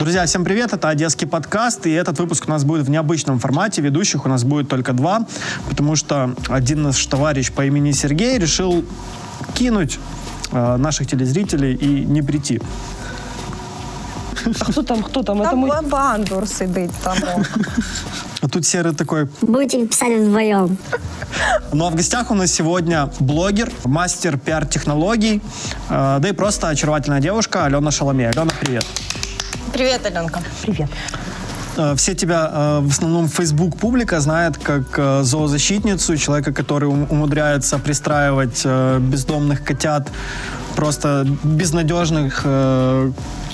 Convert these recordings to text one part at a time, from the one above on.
Друзья, всем привет, это Одесский подкаст, и этот выпуск у нас будет в необычном формате, ведущих у нас будет только два, потому что один наш товарищ по имени Сергей решил кинуть э, наших телезрителей и не прийти. А хто там, хто там? Это Там мой... бандур сидить там. о. А тут Серый такой, Будете писать вдвоем. ну а в гостях у нас сегодня блогер, мастер пиар-технологий, э, да и просто очаровательная девушка Алена Шаломея. Алена, привет. Привет, Аленка. Привет. Э, Все тебя э, в основном Facebook публика знает как э, зоозащитницу, человека, который ум- умудряется пристраивать бездомных котят, просто безнадежных,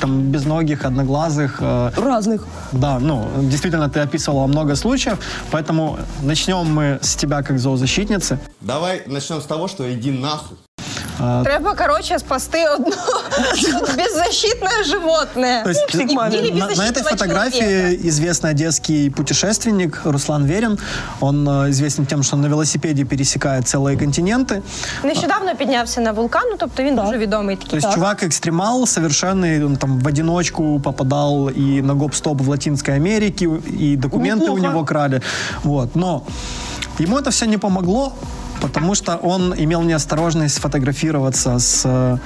там, безногих, одноглазых. Разных. Да, ну, действительно, ты описывала много случаев, поэтому начнем мы с тебя как зоозащитницы. Давай начнем с того, что иди нахуй. Треба, короче, спасти одно беззащитное животное. То есть Пупсик э, мамин. Или на, на этой беззащитного фотографии человека. известный одесский путешественник Руслан Верин. Он э, известен тем, что на велосипеде пересекает целые континенты. Нещодавно піднявся на вулкан, ну, тобто він дуже відомий То такий. есть чувак экстремал совершенный, он там в одиночку попадал и на гоп-стоп в Латинской Америке, и документы у Неплохо. него крали. Вот. Но ему это все не помогло, потому что он имел неосторожность сфотографироваться с э,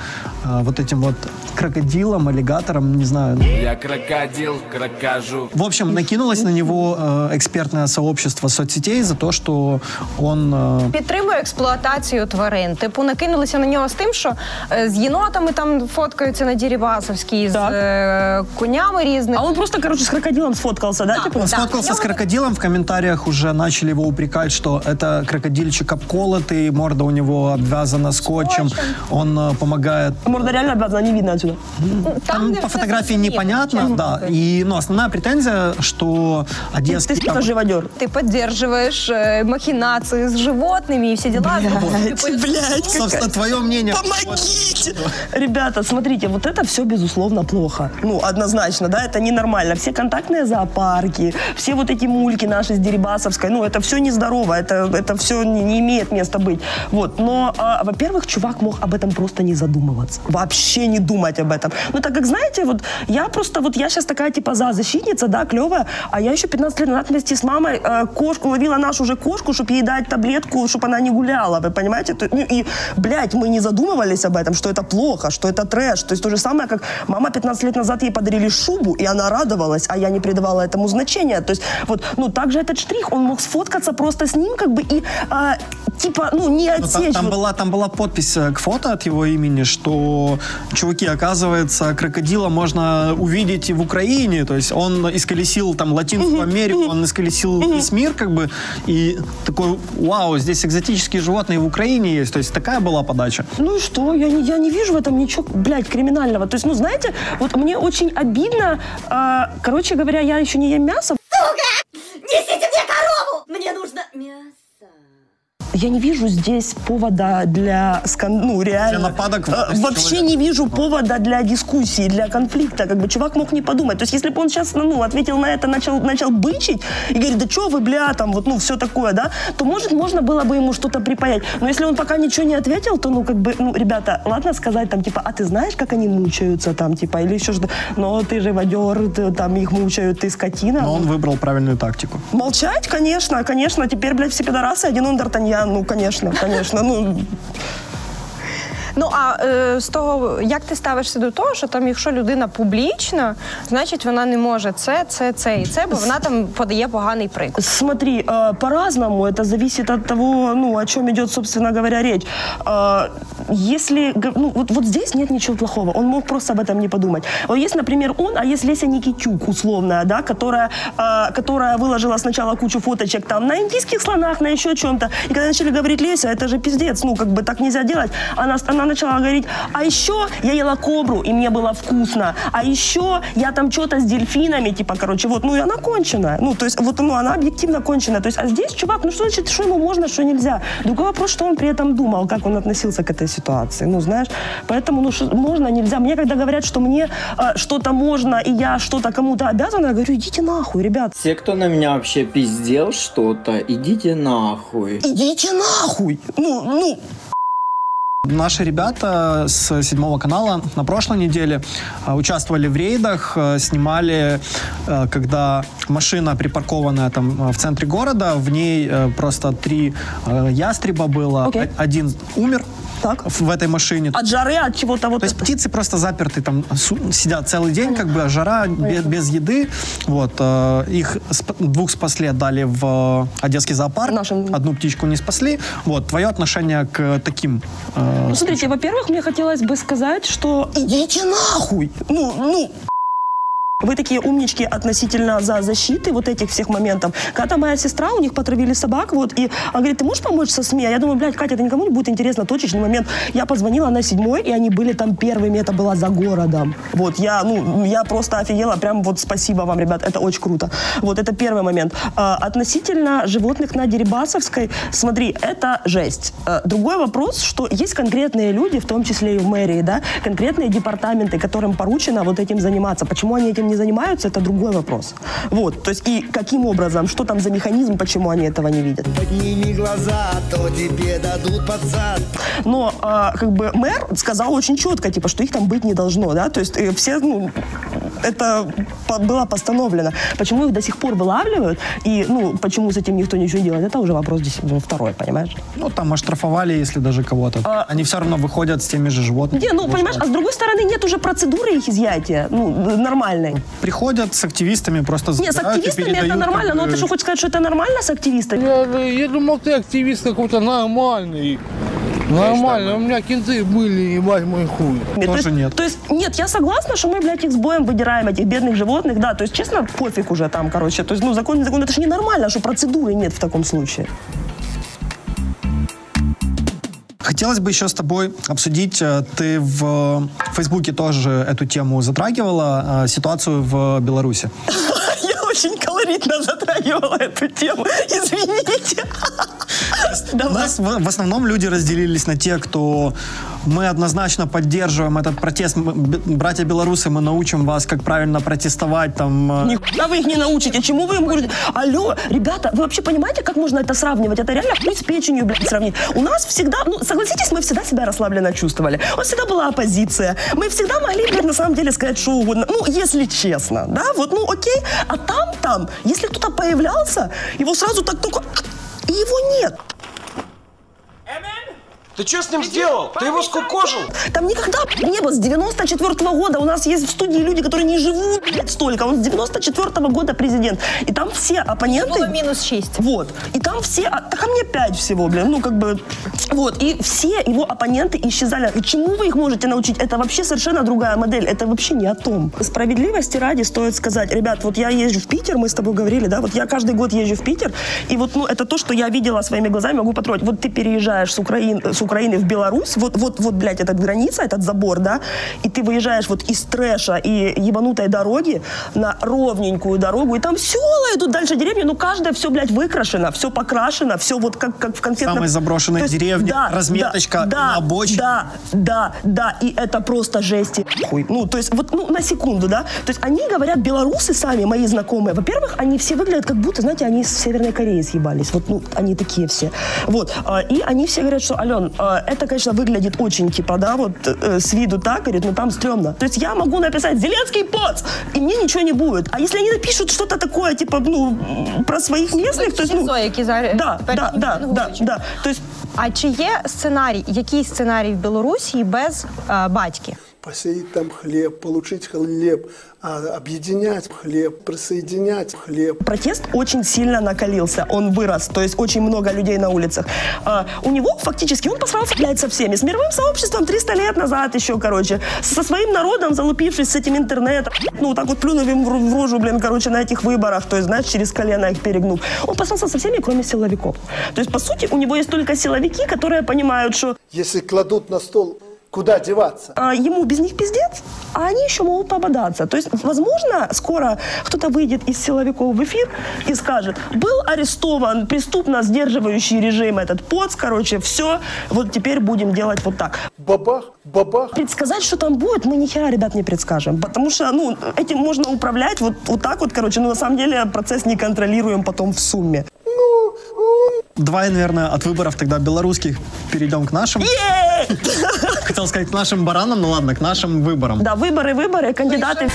э, вот этим вот крокодилом, аллигатором, не знаю. Я крокодил, крокожу. В общем, накинулось на него э, экспертное сообщество соцсетей за то, что он э, Підтримує експлуатацію тварин. Типу, накинулися на нього з тим, що е, з єнотами там фоткаються на Дірібасовській, з Так. е, конями різними. А он просто, короче, с крокодилом сфоткался, да? типа? Он Да. сфоткался Я с вот- крокодилом, в комментариях уже начали его упрекать, что это крокодильчик обколотый, морда у него обвязана скотчем, Скотчем. он э, помогает... Морда реально обязана, не видно отсюда. Там не по фотографии непонятно, да. И, ну, основная претензия, что Ты, одесский... ты там- тоже живодер. Ты поддерживаешь э, махинации с животными и все дела. Блядь, блядь, Собственно, твое мнение. Помогите! Ребята, смотрите, вот это все, безусловно, плохо. Ну, однозначно, да, это ненормально. Все контактные зоопарки, все вот эти мульки наши с Дерибасовской, ну, это все нездорово, это, это все не, не имеет места быть. Вот, но, а, во-первых, чувак мог об этом просто не задумываться. Вообще не думать об этом. Ну, так как, знаете, вот я просто, вот я сейчас такая, типа, за защитница, да, клевая, а я еще 15 лет назад вместе с мамой э, кошку, ловила нашу уже кошку, чтобы ей дать таблетку, чтобы она не гуляла, вы понимаете? То- ну, и, блядь, мы не задумывались об этом, что это плохо, что это трэш. То есть то же самое, как мама 15 лет назад ей подарили шубу, и она радовалась, а я не придавала этому значения. То есть вот, ну, также этот штрих, он мог сфоткаться просто с ним, как бы, и, а, типа, ну, не Ну, отсечь. Там, там была, там была подпись э, к фото от его имени, что, чуваки, оказывается, крокодила можно увидеть и в Украине. То есть он исколесил там Латинскую Америку, он исколесил весь мир, как бы. И такой, вау, здесь экзотические животные в Украине есть. То есть такая была подача. Ну и что? Я не, я не вижу в этом ничего, блядь, криминального. То есть, ну, знаете, вот мне очень обидно. а, короче говоря, я еще не ем мясо. Несите мне корову! Мне нужно мясо. Я не вижу здесь повода для скан... ну реально. Для нападок Э, Вообще человека. не вижу повода для дискуссии, для конфликта. Как бы чувак мог не подумать. То есть если бы он сейчас ну, ответил на это, начал, начал бычить и говорит, да что вы, бля, там вот, ну, все такое, да, то, может, можно было бы ему что-то припаять. Но если он пока ничего не ответил, то, ну, как бы, ну, ребята, ладно сказать там, типа, а ты знаешь, как они мучаются там, типа, или еще что-то. Но ты живодер, ты, там их мучают, ты скотина. Но он выбрал правильную тактику. Молчать, конечно, конечно. Теперь, блядь, все пидорасы, один он Д'Артаньян. Ну, конечно, конечно. Ну, Ну а е, з того, як ти ставишся до того, що там, якщо людина публічна, значить вона не може це, це, це і це, бо вона там подає поганий приклад. Смотри, э, по-разному, это зависит от того, ну, о чем идет, собственно говоря, речь. Э, Если, г- ну, вот, вот здесь нет ничего плохого, он мог просто об этом не подумать. Вот есть, например, он, а есть Леся Никитюк, условная, да, которая, э, которая выложила сначала кучу фоточек там на индийских слонах, на еще чем-то, и когда начали говорить, Леся, это же пиздец, ну, как бы так нельзя делать, она, она начала говорить, а еще я ела кобру, и мне было вкусно, а еще я там что-то с дельфинами, типа, короче, вот, ну, и она конченая, ну, то есть, вот, ну, она объективно конченая, то есть, а здесь чувак, ну, что значит, что ему можно, что нельзя? Другой вопрос, что он при этом думал, как он относился к этой ситуации, ну, знаешь, поэтому, ну, шо- можно, нельзя, мне когда говорят, что мне э, что-то можно, и я что-то кому-то обязана, я говорю, идите нахуй, ребят, Те, кто на меня вообще пиздел что-то, идите нахуй. идите нахуй, ну, ну, Наши ребята с седьмого канала на прошлой неделе э, участвовали в рейдах, э, снимали, э, когда машина припаркованная там в центре города, в ней просто три ястреба было. О- один умер Так. в этой машине. От жары, от чего-то вот То есть это. птицы просто заперты там сидят целый день, как бы а жара без, без еды. Вот э, их сп- двух спасли, отдали в э, Одесский зоопарк. Нашим. Одну птичку не спасли. Вот твое отношение к таким. э, Ну, смотрите, во-первых, мне хотелось бы сказать, что идите нахуй! Ну, ну, вы такие умнички относительно за защиты вот этих всех моментов. Когда моя сестра, у них потравили собак, вот, и она говорит, ты можешь помочь со СМИ? А я думаю, блядь, Катя, это никому не будет интересно, точечный момент. Я позвонила на седьмой, и они были там первыми, это было за городом. Вот, я, ну, я просто офигела, прям вот спасибо вам, ребят, это очень круто. Вот, это первый момент. А, относительно животных на Дерибасовской, смотри, это жесть. А, другой вопрос, что есть конкретные люди, в том числе и в мэрии, да, конкретные департаменты, которым поручено вот этим заниматься. Почему они этим не занимаются, это другой вопрос. Вот, то есть и каким образом, что там за механизм, почему они этого не видят. Подними глаза, то тебе дадут под зад. Но а, как бы мэр сказал очень четко, типа, что их там быть не должно, да, то есть э, все, ну, это по- было постановлено. Почему их до сих пор вылавливают и, ну, почему с этим никто ничего не делает, это уже вопрос здесь ну, второй, понимаешь? Ну, там оштрафовали, если даже кого-то. А- Они все равно выходят с теми же животными. Не, ну, понимаешь, а с другой стороны нет уже процедуры их изъятия, ну, нормальной. Приходят с активистами, просто Не, с активистами это нормально, как но ты что, хочешь сказать, что это нормально с активистами? Я, я думал, ты активист какой-то нормальный. Нормально, у меня кенты были, ебать мой хуй. то Тоже есть, нет. То есть, нет, я согласна, что мы, блядь, их с боем выдираем, этих бедных животных, да, то есть, честно, пофиг уже там, короче, то есть, ну, закон, не закон, это же ненормально, что процедуры нет в таком случае. Хотелось бы еще с тобой обсудить, э, ты в Фейсбуке тоже эту тему затрагивала, э, ситуацию в Беларуси. Очень колоритно затрагивала эту тему, извините. У Давай. нас в, в основном люди разделились на те, кто мы однозначно поддерживаем этот протест. Мы, братья белорусы, мы научим вас, как правильно протестовать. Там, э, Нихуя вы их не научите. Чему вы им говорите? Алло, ребята, вы вообще понимаете, как можно это сравнивать? Это реально хуй с печенью, блядь, сравнить. У нас всегда, ну, согласитесь, мы всегда себя расслабленно чувствовали. У нас всегда была оппозиция. Мы всегда могли, блядь, на самом деле сказать что угодно. Ну, если честно, да, вот, ну, окей. А там, там, если кто-то появлялся, его сразу так только... И его нет. Ты что с ним сделал? Ты его скукожил? Там никогда не было. С 94 года у нас есть в студии люди, которые не живут блядь, столько. Он с 94 года президент. И там все оппоненты... Было минус 6. Вот. И там все... А, так а мне 5 всего, блин. Ну, как бы... Вот. И все его оппоненты исчезали. И чему вы их можете научить? Это вообще совершенно другая модель. Это вообще не о том. Справедливости ради стоит сказать. Ребят, вот я езжу в Питер, мы с тобой говорили, да? Вот я каждый год езжу в Питер. И вот, ну, это то, что я видела своими глазами, могу потрогать. Вот ты переезжаешь с, Украин, с Украины в Беларусь, вот, вот, вот, блядь, эта граница, этот забор, да? И ты выезжаешь вот из трэша и ебанутой дороги на ровненькую дорогу, и там села идут дальше деревья, ну, каждая все, блядь, выкрашено, все покрашено, все вот как, как в конфетном... Самой заброшенной То есть, деревне, разметочка на обочине. Да, да, да, и это просто жесть и хуй. Ну, то есть, вот, ну, на секунду, да? То есть, они говорят, белорусы сами, мои знакомые, во-первых, они все выглядят как будто, знаете, они из Северной Кореи съебались. Вот, ну, они такие все. Вот. а, И они все говорят, что, Ален, это, конечно, выглядит очень, типа, да, вот э, с виду так, говорит, ну, там стрёмно. То есть, я могу написать «Зеленский поц», и мне ничего не будет. А если они напишут что-то такое, типа, ну, про своих местных, то есть, ну... СІЗО, які зараз Да, тепер да, ніхто да, не да, говорить. да. То есть, А чи є сценарій, який сценарій в Білорусі без е, батьки? Посеять там хлеб, получить хлеб, а, объединять хлеб, присоединять хлеб. протест очень сильно накалился, он вырос, то есть очень много людей на улицах. А, у него фактически, он посрался, блядь, со всеми, с мировым сообществом 300 лет назад еще, короче, со своим народом, залупившись с этим интернетом, ну, так вот плюнув им в рожу, блин, короче, на этих выборах, то есть, знаешь, через колено их перегнув. Он посрался со всеми, кроме силовиков. То есть, по сути, у него есть только силовики, которые понимают, что Если кладут на стол, куда деваться? а, ему без них пиздец, а они еще могут пободаться. То есть, возможно, скоро кто-то выйдет из силовиков в эфир и скажет, был арестован преступно сдерживающий режим этот ПОЦ, короче, все, вот теперь будем делать вот так. Бабах, бабах. Предсказать, что там будет, мы ни хера, ребят, не предскажем. Потому что, ну, этим можно управлять вот, вот так вот, короче, но на самом деле процесс не контролируем потом в сумме. Давай, наверное, от выборов тогда белорусских перейдем к нашим. Хотел сказать к нашим баранам, ну ладно, к нашим выборам. Да, выборы, выборы, кандидаты.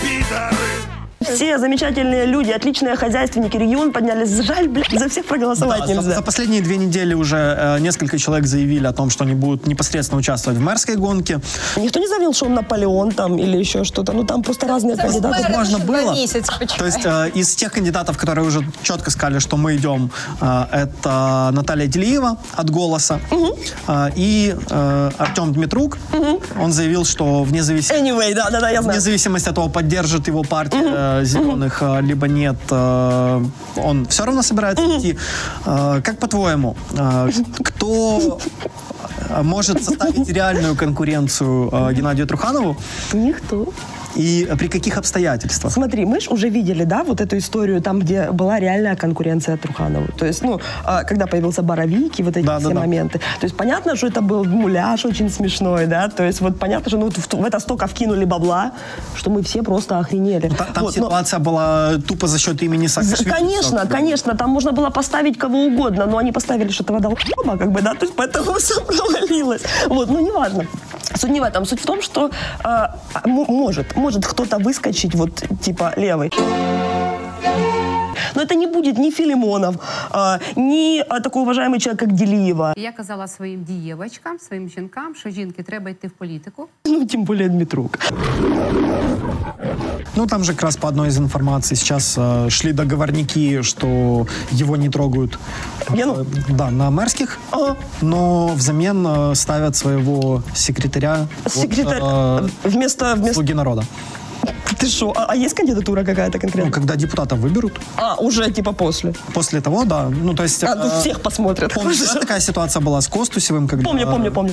Все замечательные люди, отличные хозяйственники, регион поднялись. Жаль, блядь, за всех проголосовать Да, за, нельзя. за последние две недели уже э, несколько человек заявили о том, что они будут непосредственно участвовать в мэрской гонке. Никто не заявил, что он Наполеон там или еще что-то. Ну, там просто разные кандидаты. Мери можно было. почекай. То есть э, из тех кандидатов, которые уже четко сказали, что мы идем, э, это Наталья Делиева от «Голоса» э, и э, Артем Дмитрук. Он заявил, что вне зависимости... Anyway, да, да, да, я знаю. Вне зависимости от того, поддержит его партия э, зеленых э, либо нет, э, он все равно собирается идти. Э, Как по-твоему, э, кто может составить реальную конкуренцию э, Геннадию Труханову Никто. И при каких обстоятельствах? Смотри, мы же уже видели, да, вот эту историю, там, где была реальная конкуренция Труханову. То есть, ну, а, когда появился Боровик и вот эти Да, все да, да. моменты. То есть, понятно, что это был муляж очень смешной, да, то есть, вот понятно, что ну, в, в это столько вкинули бабла, что мы все просто охренели. Та- Там Вот, но- ситуация была тупо за счет имени Саакашвили. Конечно, Всё. конечно, там можно было поставить кого угодно, но они поставили что-то долбоеба, как бы, да, то есть поэтому все провалилось. Вот, ну неважно. Суть не в этом. Суть в том, что м- может, может кто-то выскочить, вот типа левый. Но это не будет ни Филимонов, а, ни а, такой уважаемый человек, как Делиева. Я казала своїм дієвочкам, своїм жінкам, що жінки треба йти в політику. Ну, тем более Дмитрук. Ну, там же как раз по одной из информаций сейчас э, шли договорники, что его не трогают Я, ну- э, да, на мэрских, но взамен э, ставят своего секретаря от, Секретарь э, вместо, вместо... «Слуги народа». Ты что? А, а есть кандидатура какая-то Ну, конкретная? когда депутатов выберут, А, уже типа после. после того, да. Ну, то есть... А, тут э, всех посмотрят. Помнишь, да, такая ситуация была с Костусевым, когда... Помню, помню, помню.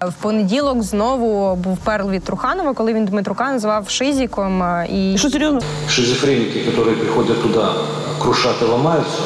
В понеділок знову був перл від Труханова, коли він Дмитрука називав Шизіком. е, І Что, серьезно? Шизофреники, которые приходят туда, крушат и ломаются,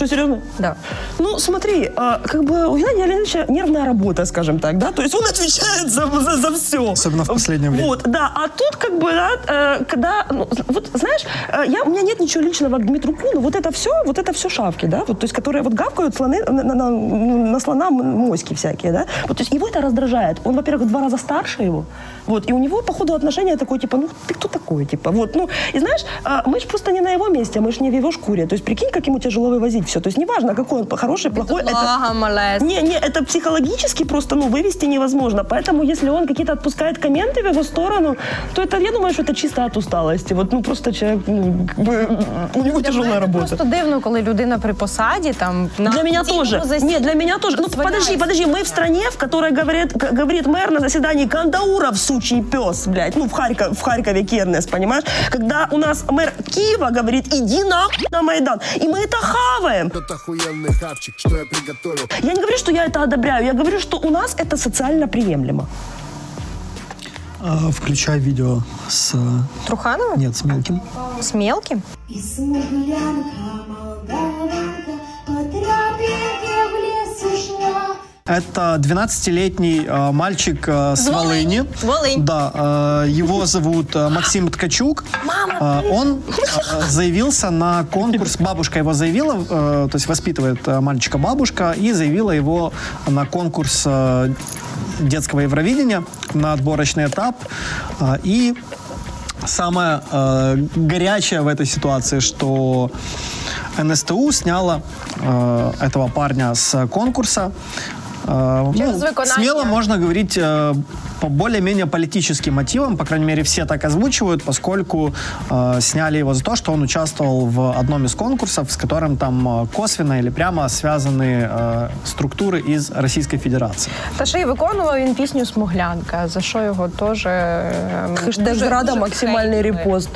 Что, серьезно? да. Ну, смотри, а, как бы у Геннадия Леонидовича нервная работа, скажем так, да, то есть он отвечает за, за, за все. Особенно в последнее время. Вот, да, а тут как бы, да, э, когда, ну, вот, знаешь, э, я, у меня нет ничего личного к Дмитруку, но вот это все, вот это все шавки, да, вот, то есть, которые вот гавкают слоны, на, на, на, на слона моськи всякие, да, вот, то есть его это раздражает, он, во-первых, в два раза старше его, вот, и у него, по ходу отношения такое, типа, ну, ты кто такой, типа, вот, ну, и знаешь, а, мы же просто не на его месте, мы же не в его шкуре, то есть, прикинь, как ему тяжело вывозить все, то есть, неважно, какой он, хороший, плохой, это... Блага, малець. Не, не, это психологически просто, ну, вывести невозможно. Поэтому, если он какие-то отпускает комменты в его сторону, то это, я думаю, что это чисто от усталости. Вот, ну, просто человек, ну, как бы, у него Для тяжелая мене работа. Просто дивно, коли людина при посаді там на Для меня офіційному тоже. засіданні Нет, для меня тоже. Ну, дозволяє подожди, подожди, мы в стране, в которой говорит, г- говорит мэр на заседании Кандауров, сучий пес, блядь, ну, в, Харьков, в Харькове Кернес, понимаешь? Когда у нас мэр Киева говорит, иди нахуй на Майдан, и мы это хаваем. Тот охуенный хавчик, что я приготовил. Я не говорю, что я это одобряю, я говорю, что у нас это социально приемлемо. Э, Включай видео с... Труханова? Нет, с мелким. З мелким? Это 12-летний э, мальчик э, с Волыни. Волынь. Да, э, его зовут э, Максим Ткачук. Э, он э, заявился на конкурс, бабушка его заявила, э, то есть воспитывает э, мальчика бабушка, и заявила его на конкурс э, детского Евровидения на отборочный этап. Э, и самое э, горячее в этой ситуации, что НСТУ сняла э, этого парня с конкурса. Э, Через виконання. смело можно говорить э, по более-менее политическим мотивам, по крайней мере, все так озвучивают, поскольку э, сняли его за то, что он участвовал в одном из конкурсов, с которым там э, косвенно или прямо связаны э, структуры из Российской Федерации. Та ще й виконував він пісню Смуглянка, за що його теж е, Хэштег зрада, максимальный хейтили. репост.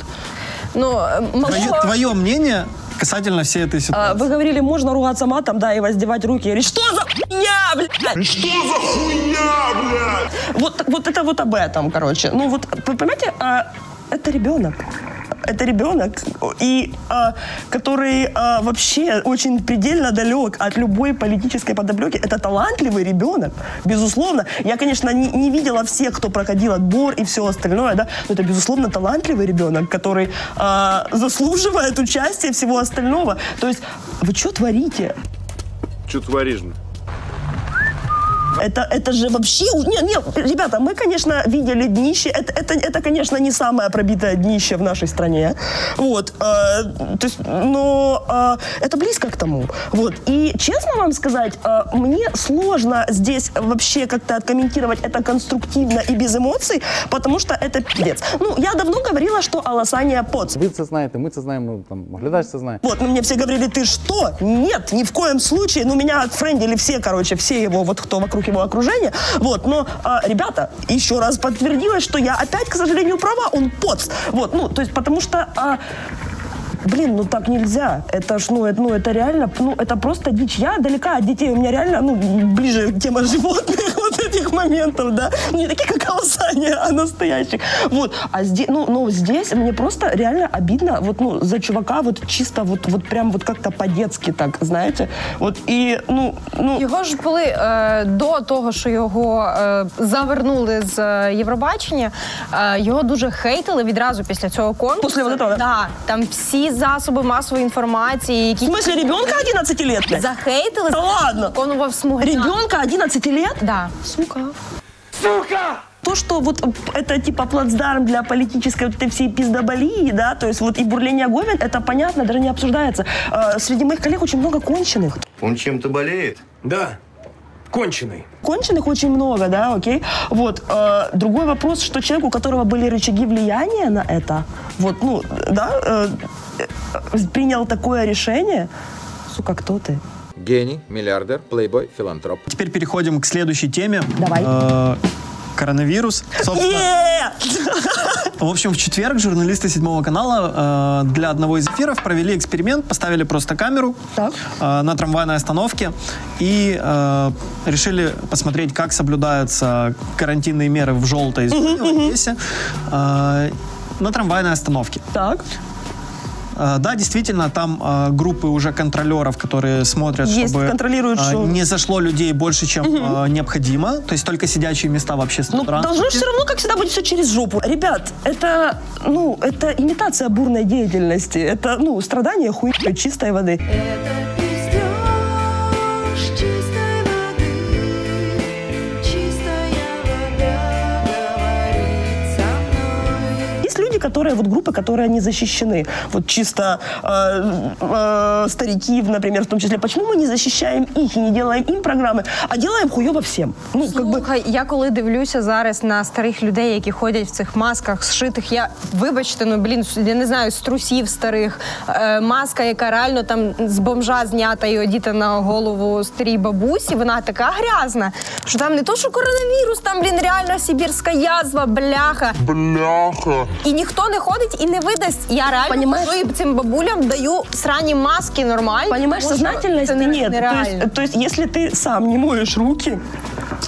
Ну, малого- твое мнение касательно всей этой А, ситуации? Вы говорили, можно ругаться матом, да, и воздевать руки. Говорю, что за хуйня, блядь? Что за хуйня, блядь? Вот, вот это вот об этом, короче. Ну вот, вы понимаете, а, это ребенок. Это ребенок, и а, который а, вообще очень предельно далек от любой политической подоплеки. Это талантливый ребенок, безусловно. Я, конечно, не, не видела всех, кто проходил отбор и все остальное, да, но это, безусловно, талантливый ребенок, который а, заслуживает участия всего остального. То есть, вы что творите? Что творишь? Это, это же вообще... Нет, нет, ребята, мы, конечно, видели днище. Это, это, это конечно, не самое пробитое днище в нашей стране. Вот. Э, то есть, но э, это близко к тому. Вот. И, честно вам сказать, э, мне сложно здесь вообще как-то откомментировать это конструктивно и без эмоций, потому что это пиздец. Ну, я давно говорила, что Аласания поц. Ви це знаєте, ми це знаємо, ну, там, глядач це знає. Вот, ну, мне все говорили, ты что? Нет, ни в коем случае. Ну, меня отфрендили все, короче, все его, вот кто вокруг его окружения. Вот, но, а, ребята, еще раз подтвердилось, что я опять, к сожалению, права, он поц. Вот, ну, то есть, потому что... а, Блин, ну так нельзя. Это ж, ну, это, ну, это реально, ну, это просто дичь. Я далека от детей. У меня реально, ну, ближе тема животных, вот этих моментов, да. Не такие, как Алсания, а настоящих. Вот. А здесь, ну, ну, здесь мне просто реально обидно вот, ну, за чувака вот чисто вот, вот прям вот как-то по-детски так, знаете. Вот и, ну, ну... Його ж були е, до того, що його е, завернули з е, Євробачення, е, його дуже хейтили відразу після цього конкурсу. Після вот этого, да? Да, там всі засоби масової інформації, які... В смысле, ребенка 11 лет, блядь? Захейтили, Да ладно? виконував смуги. Ребенка 11 лет? Да. Сука. Сука! То, что вот это типа плацдарм для политической вот этой всей пиздоболии, да, то есть вот и бурление Говен, это понятно, даже не обсуждается. Э, среди моих коллег очень много конченых. Он чем-то болеет? Да. Конченый. Конченых очень много, да, окей. Вот. э, другой вопрос, что человек, у которого были рычаги влияния на это, вот, ну, да, э, э, принял такое решение, сука, кто ты? Гений, миллиардер, плейбой, филантроп. Теперь переходим к следующей теме. Давай. Э, коронавирус. Собственно, в общем, в четверг журналисты седьмого канала э, для одного из эфиров провели эксперимент, поставили просто камеру э, на трамвайной остановке и э, решили посмотреть, как соблюдаются карантинные меры в желтой зоне в Одессе э, на трамвайной остановке. Так. Э, Да, действительно, там э, группы уже контролеров, которые смотрят, Есть, чтобы контролируют, что- не зашло людей больше, чем э, необходимо. То есть только сидячие места в общественном Ну, должно все равно, как всегда, быть все через жопу. Ребят, это, ну, это имитация бурной деятельности. Это, ну, страдание хуй чистой воды. Есть которые, вот группы, которые не защищены. Вот чисто э, э, старики, например, в том числе. Почему мы не защищаем их и не делаем им программы, а делаем хуево всем? Ну, как бы... Слухай, я коли дивлюся зараз на старих людей, які ходять в цих масках зшитих, я вибачте, ну блін, я не знаю, з трусів старих, е, маска, яка реально там з бомжа знята і одіта на голову старій бабусі, вона така грязна, що там не то, що коронавірус, там блін реально сибірська язва, бляха. Бляха. І ніхто не ходить і не видасть. Я реально Понимаешь? хожу і цим бабулям даю срані маски нормальні. Понимаешь, тому що сознательности це не- нет. То нереально. есть, то есть, если ты сам не моешь руки,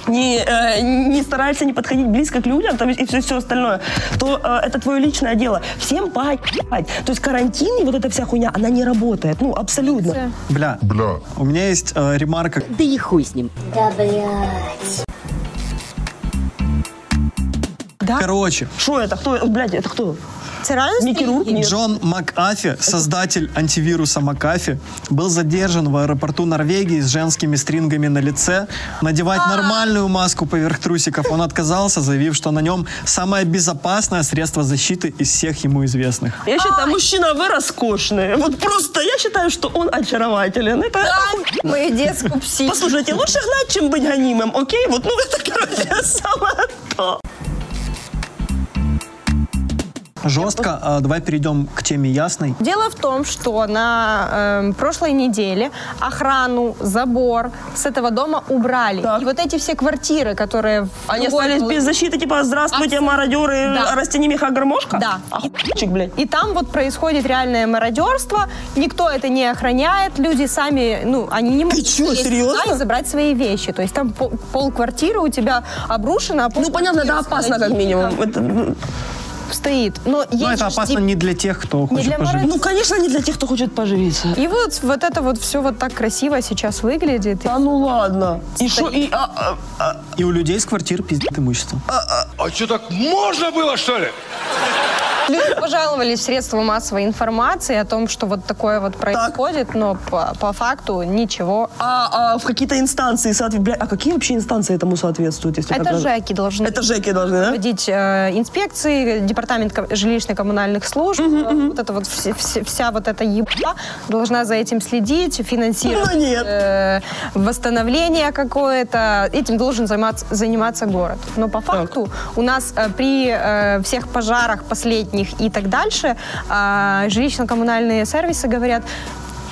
не, э, не стараешься не подходить близко к людям там, и все, все остальное, то э, это твое личное дело. Всем поебать. То есть карантин и вот эта вся хуйня, она не работает. Ну, абсолютно. Бля. Бля. У меня есть э, ремарка. Да и хуй с ним. Да, блядь. Короче. Что это? Кто? Блядь, это кто? Микки. Джон МакАфи, создатель антивируса МакАфи, был задержан в аэропорту Норвегии с женскими стрингами на лице. Надевать нормальную маску поверх трусиков он отказался, заявив, что на нем самое безопасное средство защиты из всех ему известных. Я считаю, мужчина, вы роскошные. Вот просто я считаю, что он очарователен. Это, охуенно. Мою детскую психику. Послушайте, лучше гнать, чем быть гонимым, окей? Вот, ну, это, короче, самое то. Жестко. А, Давай перейдем к теме ясной. Дело в том, что на эм, прошлой неделе охрану, забор с этого дома убрали. И вот эти все квартиры, которые... Они другой- остались без защиты, типа, здравствуйте, мародеры, Да. растяни меха гармошка? Да. Охуенчик, блядь. И там вот происходит реальное мародерство, никто это не охраняет, люди сами, ну, они не могут чё, залезть серьезно? и забрать свои вещи. То есть там пол, квартиры у тебя обрушено. а Ну, понятно, это опасно, как минимум. Это, ну, стоит. Но, есть Но это опасно тип- не для тех, кто хочет для пожить. морали- Ну, конечно, не для тех, кто хочет поживиться. И вот, вот это вот все вот так красиво сейчас выглядит. А ну ладно. И что? И, а, а, а, И у людей с квартир пиздит имущество. А что, так можно было, что ли? Люди пожаловались в средства массовой информации о том, что вот такое вот происходит, но по, по факту ничего. а, а в какие-то инстанции соответствуют. А какие вообще инстанции этому соответствуют? Если Это так ЖЭКи должны Это ЖЭКи должны, да? проводить э, инспекции, департамент ко- жилищно-коммунальных служб, э, вот это вот все- вся вот эта еба должна за этим следить, финансировать Ну, нет. э, восстановление какое-то. Этим должен заниматься, заниматься город. Но по факту у нас э, при э, всех пожарах последних и так дальше э, жилищно-коммунальные сервисы говорят,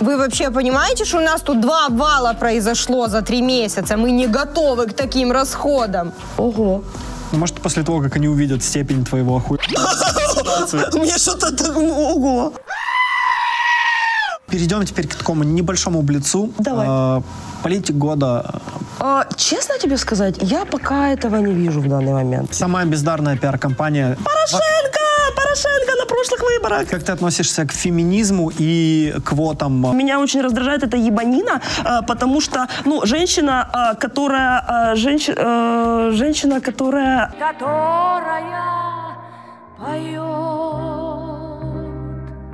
вы вообще понимаете, что у нас тут два обвала произошло за три месяца? Мы не готовы к таким расходам. Ого. Ну, может, после того, как они увидят степень твоего охуя. Мне что-то так... Ого. Перейдем теперь к такому небольшому блицу. Давай. Э, Политик года. А, честно тебе сказать, я пока этого не вижу в данный момент. Самая бездарная пиар-компания. Порошенко! Порошенко на прошлых выборах! Как ты относишься к феминизму и квотам? Меня очень раздражает эта ебанина, а, потому что, ну, женщина, а, которая, а, женщ- э, женщина, которая Которая поет.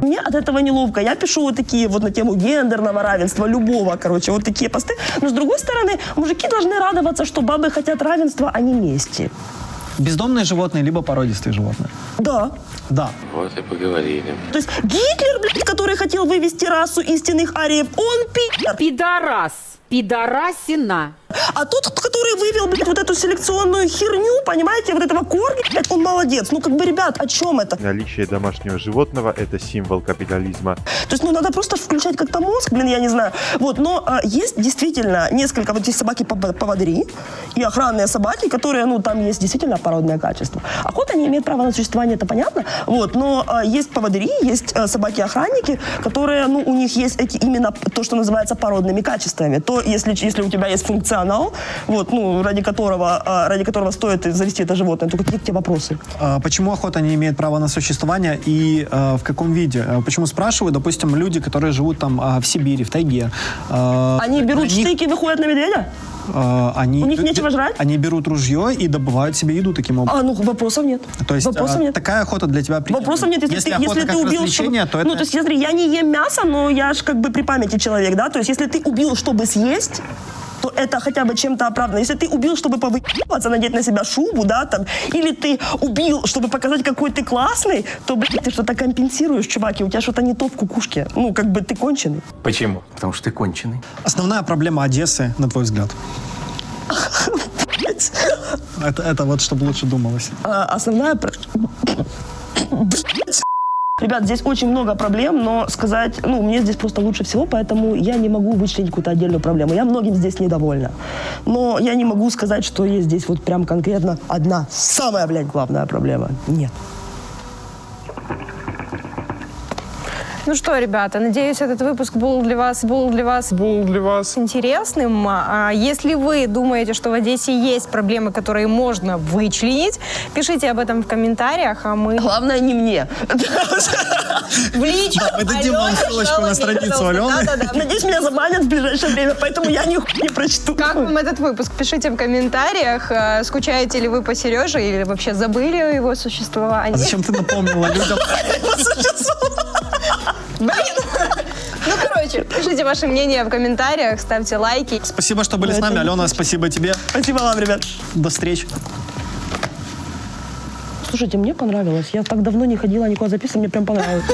Мне от этого неловко. Я пишу вот такие вот на тему гендерного равенства, любого, короче, вот такие посты. Но с другой стороны, мужики должны радоваться, что бабы хотят равенства, а не мести. Бездомные животные, либо породистые животные? Да. Да. Вот и поговорили. То есть Гитлер, блядь, который хотел вывести расу истинных ариев, он пидор. Пидорас. Пидорасина. А тот, который вывел, блядь, вот эту селекционную херню, понимаете, вот этого корги, блядь, он молодец. Ну, как бы, ребят, о чем это? Наличие домашнего животного – это символ капитализма. То есть, ну, надо просто включать как-то мозг, блин, я не знаю. Вот, но а, есть действительно несколько, вот есть собаки-поводыри и охранные собаки, которые, ну, там есть действительно породное качество. Охота не имеет права на существование, это понятно, вот, но а, есть поводыри, есть а, собаки-охранники, которые, ну, у них есть эти именно то, что называется породными качествами. То, если, если у тебя есть функционал, вот, ну, ради которого, а, ради которого стоит завести это животное, то какие к тебе вопросы? А Почему охота не имеет права на существование и э, в каком виде? Почему спрашиваю, допустим, люди, которые живут там а, в Сибири, в тайге. э, Они берут них, штыки и выходят на медведя? они, У них нечего жрать? Они берут ружье и добывают себе еду таким образом. А, ну, вопросов нет. То есть вопросов э, нет. такая охота для тебя приемлема? Вопросов нет, если, ты, охота если ты убил, чтобы... то это... Ну, то есть, смотри, я не ем мясо, но я ж как бы при памяти человек, да? То есть, если ты убил, чтобы съесть, то это хотя бы чем-то оправдано. Если ты убил, чтобы повыебаться, надеть на себя шубу, да, там, или ты убил, чтобы показать, какой ты классный, то, блядь, ты что-то компенсируешь, чувак, и у тебя что-то не то в кукушке. Ну, как бы ты конченый. Почему? Потому что ты конченый. Основная проблема Одессы, на твой взгляд? Это, это вот чтобы лучше думалось. А, основная... Блядь. Ребят, здесь очень много проблем, но сказать, ну, мне здесь просто лучше всего, поэтому я не могу вычленить какую-то отдельную проблему. Я многим здесь недовольна. Но я не могу сказать, что есть здесь вот прям конкретно одна самая, блядь, главная проблема. Нет. Ну что, ребята, надеюсь, этот выпуск был для вас, был для вас, был для вас интересным. А если вы думаете, что в Одессе есть проблемы, которые можно вычленить, пишите об этом в комментариях, а мы... Главное, не мне. В личку. Мы дадим вам ссылочку на страницу. Алены. Надеюсь, меня забанят в ближайшее время, поэтому я нихуя не прочту. Как вам этот выпуск? Пишите в комментариях, э, скучаете ли вы по Сереже или вообще забыли о его существовании. А зачем ты напомнила людям? Блин! Ну, короче, пишите ваше мнение в комментариях, ставьте лайки. Спасибо, что были с нами. Алена, спасибо тебе. Спасибо вам, ребят. До встречи. Слушайте, мне понравилось. Я так давно не ходила никуда записывать, мне прям понравилось.